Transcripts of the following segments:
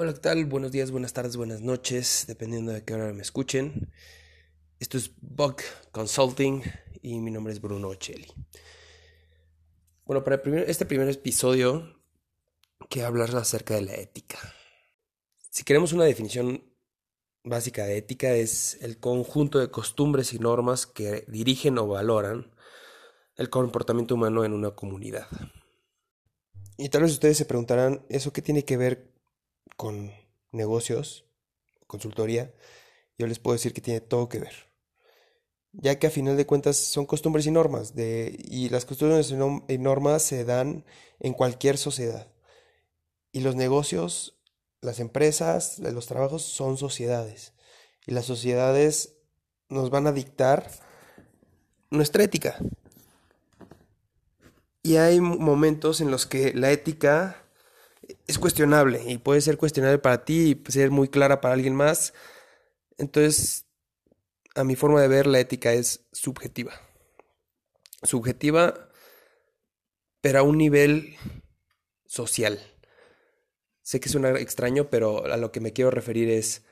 Hola, ¿qué tal? Buenos días, buenas tardes, buenas noches, dependiendo de qué hora me escuchen. Esto es Bug Consulting y mi nombre es Bruno Ocelli. Bueno, para este primer episodio quiero hablar acerca de la ética. Si queremos una definición básica de ética es el conjunto de costumbres y normas que dirigen o valoran el comportamiento humano en una comunidad. Y tal vez ustedes se preguntarán, ¿eso qué tiene que ver con negocios, consultoría, yo les puedo decir que tiene todo que ver. Ya que a final de cuentas son costumbres y normas, y las costumbres y normas se dan en cualquier sociedad. Y los negocios, las empresas, los trabajos son sociedades. Y las sociedades nos van a dictar nuestra ética. Y hay momentos en los que la ética es cuestionable y puede ser cuestionable para ti y ser muy clara para alguien más. Entonces, a mi forma de ver, la ética es subjetiva. Subjetiva, pero a un nivel social. Sé que suena extraño, pero a lo que me quiero referir es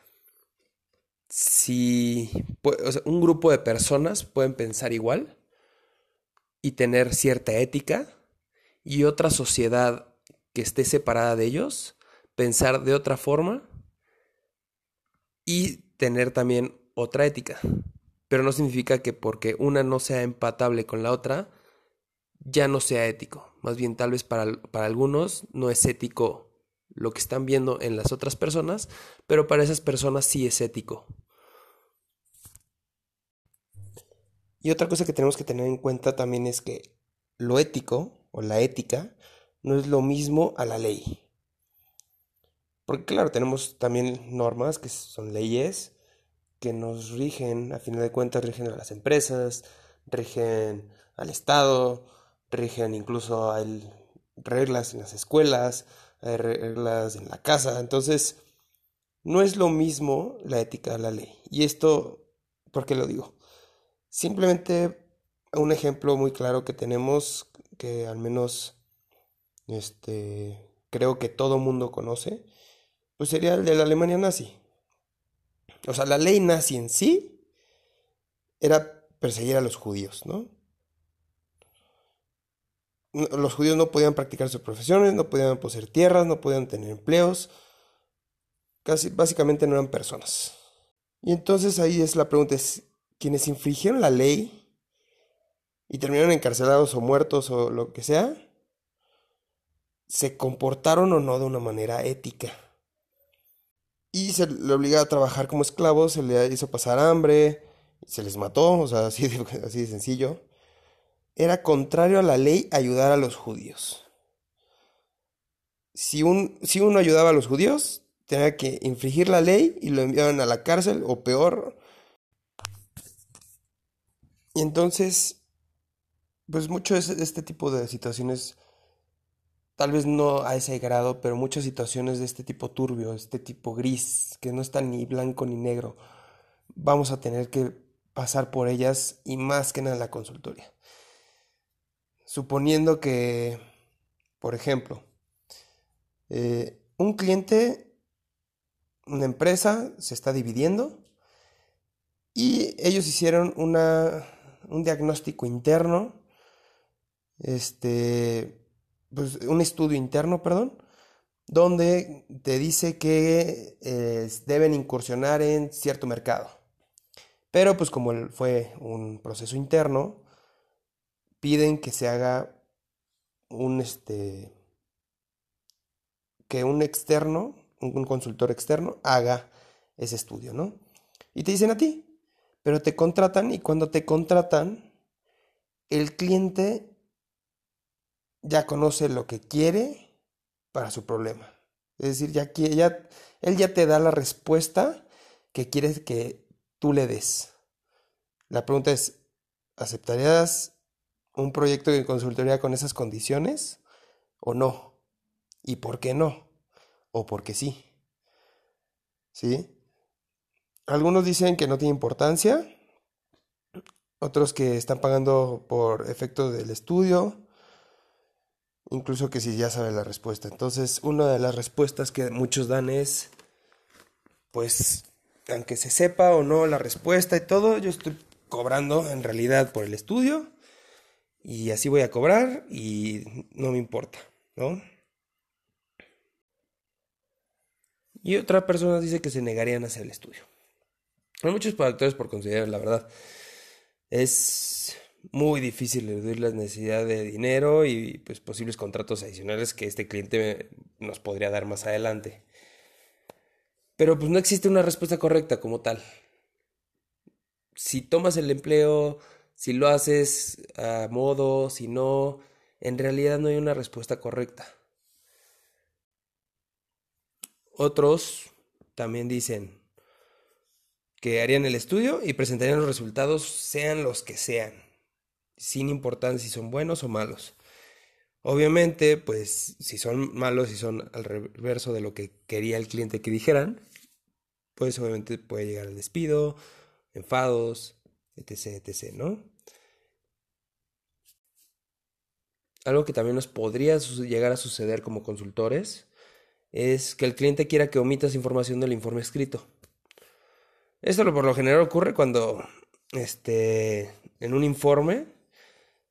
si un grupo de personas pueden pensar igual y tener cierta ética y otra sociedad que esté separada de ellos, pensar de otra forma y tener también otra ética. Pero no significa que porque una no sea empatable con la otra, ya no sea ético. Más bien tal vez para, para algunos no es ético lo que están viendo en las otras personas, pero para esas personas sí es ético. Y otra cosa que tenemos que tener en cuenta también es que lo ético o la ética no es lo mismo a la ley. Porque claro, tenemos también normas que son leyes que nos rigen, a fin de cuentas rigen a las empresas, rigen al Estado, rigen incluso hay reglas en las escuelas, hay reglas en la casa. Entonces, no es lo mismo la ética a la ley. Y esto, ¿por qué lo digo? Simplemente un ejemplo muy claro que tenemos, que al menos este, creo que todo mundo conoce, pues sería el de la Alemania nazi. O sea, la ley nazi en sí era perseguir a los judíos, ¿no? Los judíos no podían practicar sus profesiones, no podían poseer tierras, no podían tener empleos, casi básicamente no eran personas. Y entonces ahí es la pregunta, es, quienes infringieron la ley y terminaron encarcelados o muertos o lo que sea, se comportaron o no de una manera ética. Y se le obligaba a trabajar como esclavos, se le hizo pasar hambre, se les mató, o sea, así de, así sencillo. Era contrario a la ley ayudar a los judíos. Si, un, si uno ayudaba a los judíos, tenía que infringir la ley y lo enviaban a la cárcel o peor. Y entonces, pues mucho de este tipo de situaciones tal vez no a ese grado, pero muchas situaciones de este tipo turbio, este tipo gris, que no está ni blanco ni negro, vamos a tener que pasar por ellas y más que nada en la consultoría. Suponiendo que, por ejemplo, eh, un cliente, una empresa se está dividiendo y ellos hicieron una, un diagnóstico interno, este, pues, un estudio interno, perdón, donde te dice que eh, deben incursionar en cierto mercado. Pero pues como fue un proceso interno, piden que se haga un este que un externo, un consultor externo haga ese estudio, ¿no? Y te dicen a ti, pero te contratan y cuando te contratan el cliente ya conoce lo que quiere para su problema. Es decir, ya, ya, él ya te da la respuesta que quieres que tú le des. La pregunta es, ¿aceptarías un proyecto de consultoría con esas condiciones o no? ¿Y por qué no? ¿O por qué sí? ¿Sí? Algunos dicen que no tiene importancia, otros que están pagando por efecto del estudio, incluso que si ya sabe la respuesta. Entonces, una de las respuestas que muchos dan es, pues, aunque se sepa o no la respuesta y todo, yo estoy cobrando en realidad por el estudio y así voy a cobrar y no me importa, ¿no? Y otra persona dice que se negarían a hacer el estudio. Hay muchos factores por considerar, la verdad. Es muy difícil reducir la necesidad de dinero y pues posibles contratos adicionales que este cliente nos podría dar más adelante. Pero pues no existe una respuesta correcta como tal. Si tomas el empleo, si lo haces a modo, si no, en realidad no hay una respuesta correcta. Otros también dicen que harían el estudio y presentarían los resultados sean los que sean, sin importar si son buenos o malos. Obviamente, pues si son malos y son al reverso de lo que quería el cliente que dijeran, pues obviamente puede llegar al despido, enfados, etc., etc., ¿no? Algo que también nos podría llegar a suceder como consultores es que el cliente quiera que omitas información del informe escrito. Esto por lo general ocurre cuando este, en un informe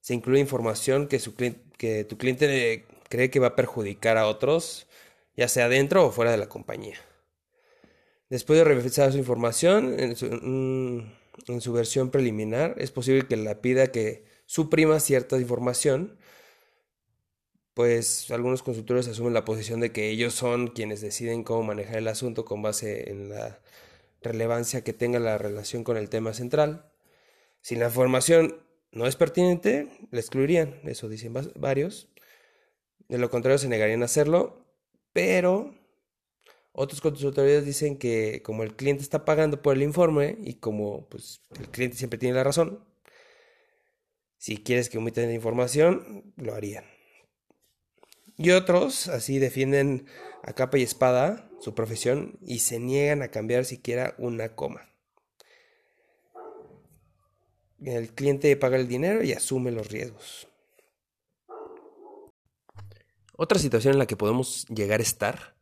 se incluye información que, su, que tu cliente cree que va a perjudicar a otros, ya sea dentro o fuera de la compañía. Después de revisar su información en su, en su versión preliminar, es posible que la pida que suprima cierta información pues algunos consultores asumen la posición de que ellos son quienes deciden cómo manejar el asunto con base en la relevancia que tenga la relación con el tema central. Si la información no es pertinente, la excluirían, eso dicen varios. De lo contrario, se negarían a hacerlo, pero otros consultores dicen que como el cliente está pagando por el informe y como pues, el cliente siempre tiene la razón, si quieres que omiten la información, lo harían. Y otros así defienden a capa y espada su profesión y se niegan a cambiar siquiera una coma. El cliente paga el dinero y asume los riesgos. Otra situación en la que podemos llegar a estar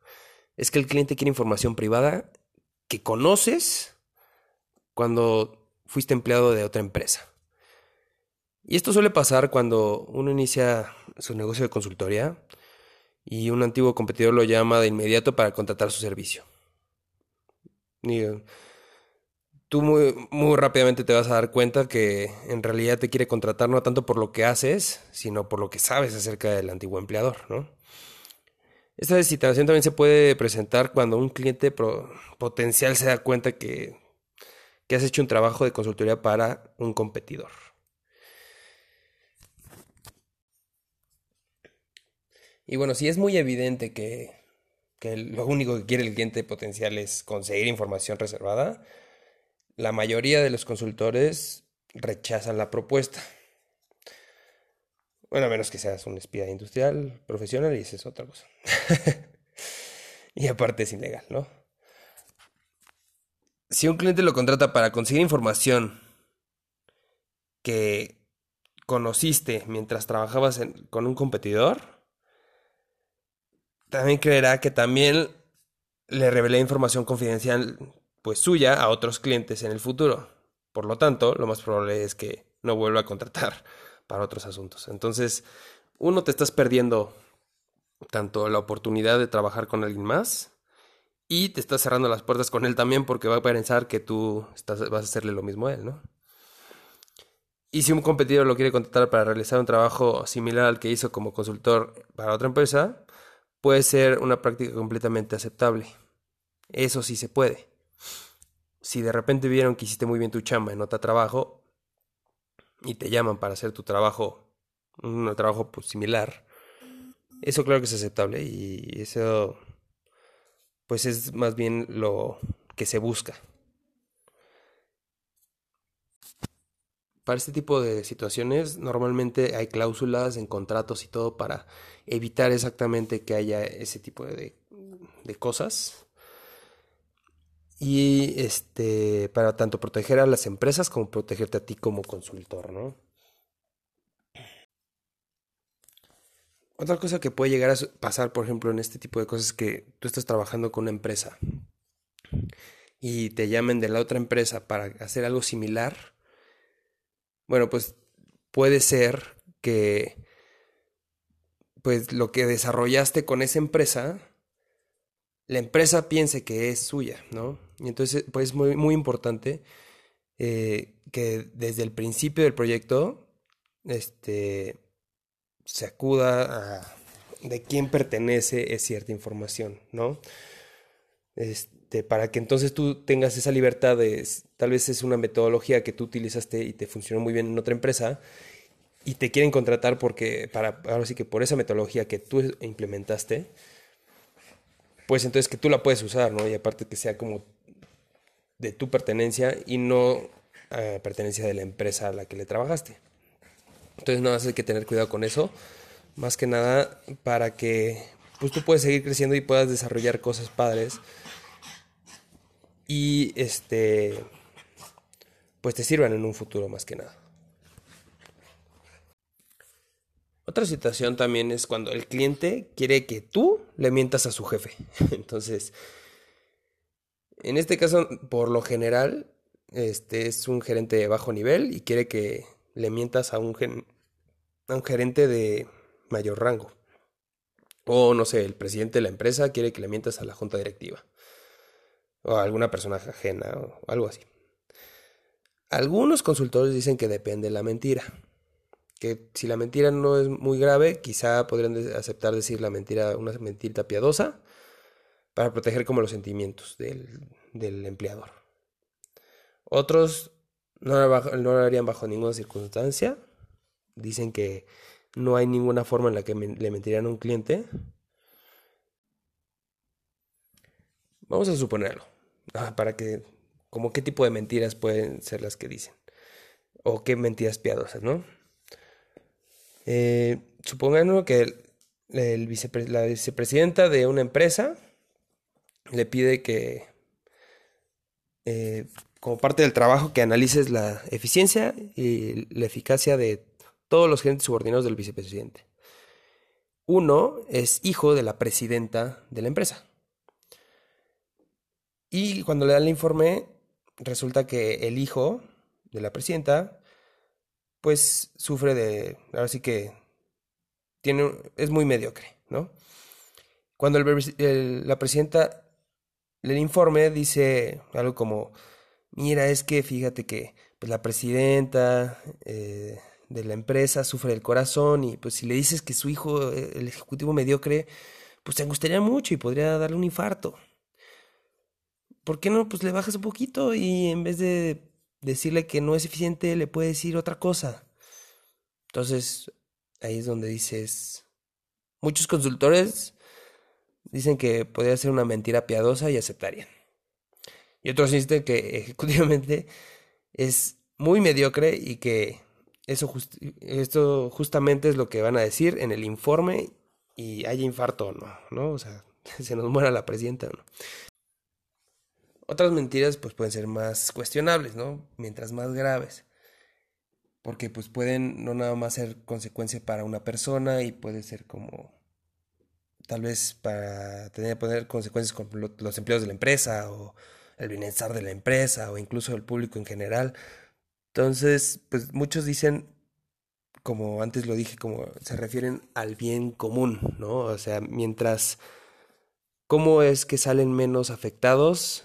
es que el cliente quiere información privada que conoces cuando fuiste empleado de otra empresa. Y esto suele pasar cuando uno inicia su negocio de consultoría y un antiguo competidor lo llama de inmediato para contratar su servicio. Tú muy, muy rápidamente te vas a dar cuenta que en realidad te quiere contratar no tanto por lo que haces, sino por lo que sabes acerca del antiguo empleador, ¿no? Esta situación también se puede presentar cuando un cliente potencial se da cuenta que, que has hecho un trabajo de consultoría para un competidor. Y bueno, si es muy evidente que, lo único que quiere el cliente potencial es conseguir información reservada, la mayoría de los consultores rechazan la propuesta. Bueno, a menos que seas un espía industrial profesional y esa es otra cosa. y aparte es ilegal, ¿no? Si un cliente lo contrata para conseguir información que conociste mientras trabajabas con un competidor, también creerá que también le revelé información confidencial pues suya a otros clientes en el futuro. Por lo tanto, lo más probable es que no vuelva a contratar para otros asuntos. Entonces, uno te estás perdiendo tanto la oportunidad de trabajar con alguien más y te estás cerrando las puertas con él también porque va a pensar que tú vas a hacerle lo mismo a él, ¿no? Y si un competidor lo quiere contratar para realizar un trabajo similar al que hizo como consultor para otra empresa, puede ser una práctica completamente aceptable. Eso sí se puede. Si de repente vieron que hiciste muy bien tu chamba en otro trabajo y te llaman para hacer tu trabajo, un trabajo pues, similar, eso claro que es aceptable y eso pues es más bien lo que se busca. Para este tipo de situaciones normalmente hay cláusulas en contratos y todo para evitar exactamente que haya ese tipo de, cosas. Y este para tanto proteger a las empresas como protegerte a ti como consultor, ¿no? Otra cosa que puede llegar a pasar, por ejemplo, en este tipo de cosas es que tú estás trabajando con una empresa y te llamen de la otra empresa para hacer algo similar. Bueno, pues puede ser que pues lo que desarrollaste con esa empresa, la empresa piense que es suya, ¿no? Y entonces, pues es muy, muy importante eh, que desde el principio del proyecto, este, se acuda a de quién pertenece cierta información, ¿no? Este, para que entonces tú tengas esa libertad de, tal vez es una metodología que tú utilizaste y te funcionó muy bien en otra empresa y te quieren contratar porque, para, ahora sí que por esa metodología que tú implementaste, pues entonces que tú la puedes usar, ¿no? Y aparte que sea como de tu pertenencia y no eh, pertenencia de la empresa a la que le trabajaste. Entonces no hay que tener cuidado con eso, más que nada para que pues tú puedes seguir creciendo y puedas desarrollar cosas padres y este pues te sirvan en un futuro más que nada. Otra situación también es cuando el cliente quiere que tú le mientas a su jefe. Entonces, en este caso, por lo general, este es un gerente de bajo nivel y quiere que le mientas a un, a un gerente de mayor rango. O no sé, el presidente de la empresa quiere que le mientas a la junta directiva. O a alguna persona ajena o algo así. Algunos consultores dicen que depende de la mentira. Que si la mentira no es muy grave, quizá podrían aceptar decir la mentira, una mentira piadosa, para proteger como los sentimientos del, del empleador. Otros no, lo harían bajo ninguna circunstancia. Dicen que no hay ninguna forma en la que le mentirían a un cliente. Vamos a suponerlo. Para que, como qué tipo de mentiras pueden ser las que dicen. O qué mentiras piadosas, ¿no? Eh, supongamos que el, la vicepresidenta de una empresa le pide que eh, como parte del trabajo que analices la eficiencia y la eficacia de todos los gerentes subordinados del vicepresidente. Uno es hijo de la presidenta de la empresa. Y cuando le dan el informe, resulta que el hijo de la presidenta, pues sufre de, ahora sí que tiene, es muy mediocre, ¿no? Cuando la presidenta el informe dice algo como, mira, es que fíjate que pues, la presidenta eh, de la empresa sufre del corazón y pues si le dices que su hijo, eh, el ejecutivo mediocre, pues te angustiaría mucho y podría darle un infarto. ¿Por qué no? Pues le bajas un poquito y en vez de decirle que no es eficiente, le puedes decir otra cosa. Entonces, ahí es donde dices, muchos consultores dicen que podría ser una mentira piadosa y aceptarían. Y otros dicen que ejecutivamente es muy mediocre y que eso esto justamente es lo que van a decir en el informe y haya infarto o no, ¿no? O sea, se nos muera la presidenta, ¿no? Otras mentiras pues pueden ser más cuestionables, ¿no? Mientras más graves. Porque pues pueden no nada más ser consecuencia para una persona y puede ser como tal vez para tener poner consecuencias con los empleados de la empresa o el bienestar de la empresa o incluso el público en general. Entonces, pues muchos dicen, como antes lo dije, como se refieren al bien común, ¿no? O sea, mientras, ¿cómo es que salen menos afectados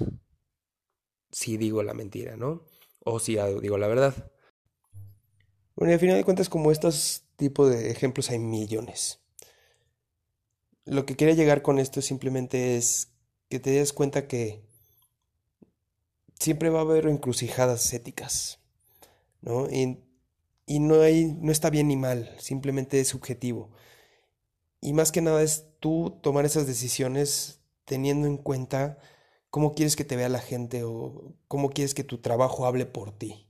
si digo la mentira, ¿no? O si digo la verdad. Bueno, y al final de cuentas, como estos tipos de ejemplos hay millones lo que quiere llegar con esto simplemente es que te des cuenta que siempre va a haber encrucijadas éticas, ¿no? Y, no, hay, no está bien ni mal, simplemente es subjetivo. Y más que nada es tú tomar esas decisiones teniendo en cuenta cómo quieres que te vea la gente o cómo quieres que tu trabajo hable por ti.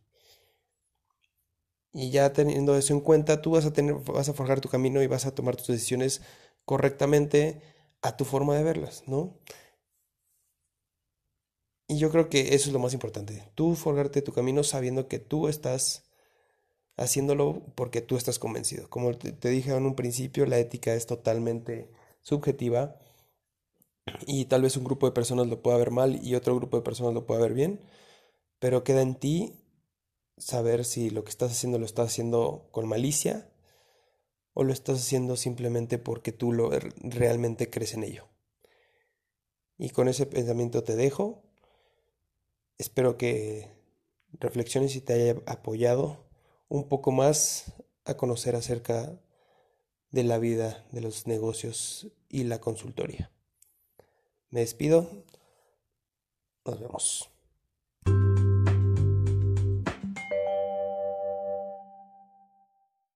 Y ya teniendo eso en cuenta, tú vas a tener, vas a forjar tu camino y vas a tomar tus decisiones correctamente a tu forma de verlas, ¿no? Y yo creo que eso es lo más importante. Tú forjarte tu camino sabiendo que tú estás haciéndolo porque tú estás convencido. Como te dije en un principio, la ética es totalmente subjetiva y tal vez un grupo de personas lo pueda ver mal y otro grupo de personas lo pueda ver bien, pero queda en ti saber si lo que estás haciendo lo estás haciendo con malicia o lo estás haciendo simplemente porque tú lo, realmente crees en ello. Y con ese pensamiento te dejo. Espero que reflexiones y te haya apoyado un poco más a conocer acerca de la vida, de los negocios y la consultoría. Me despido. Nos vemos.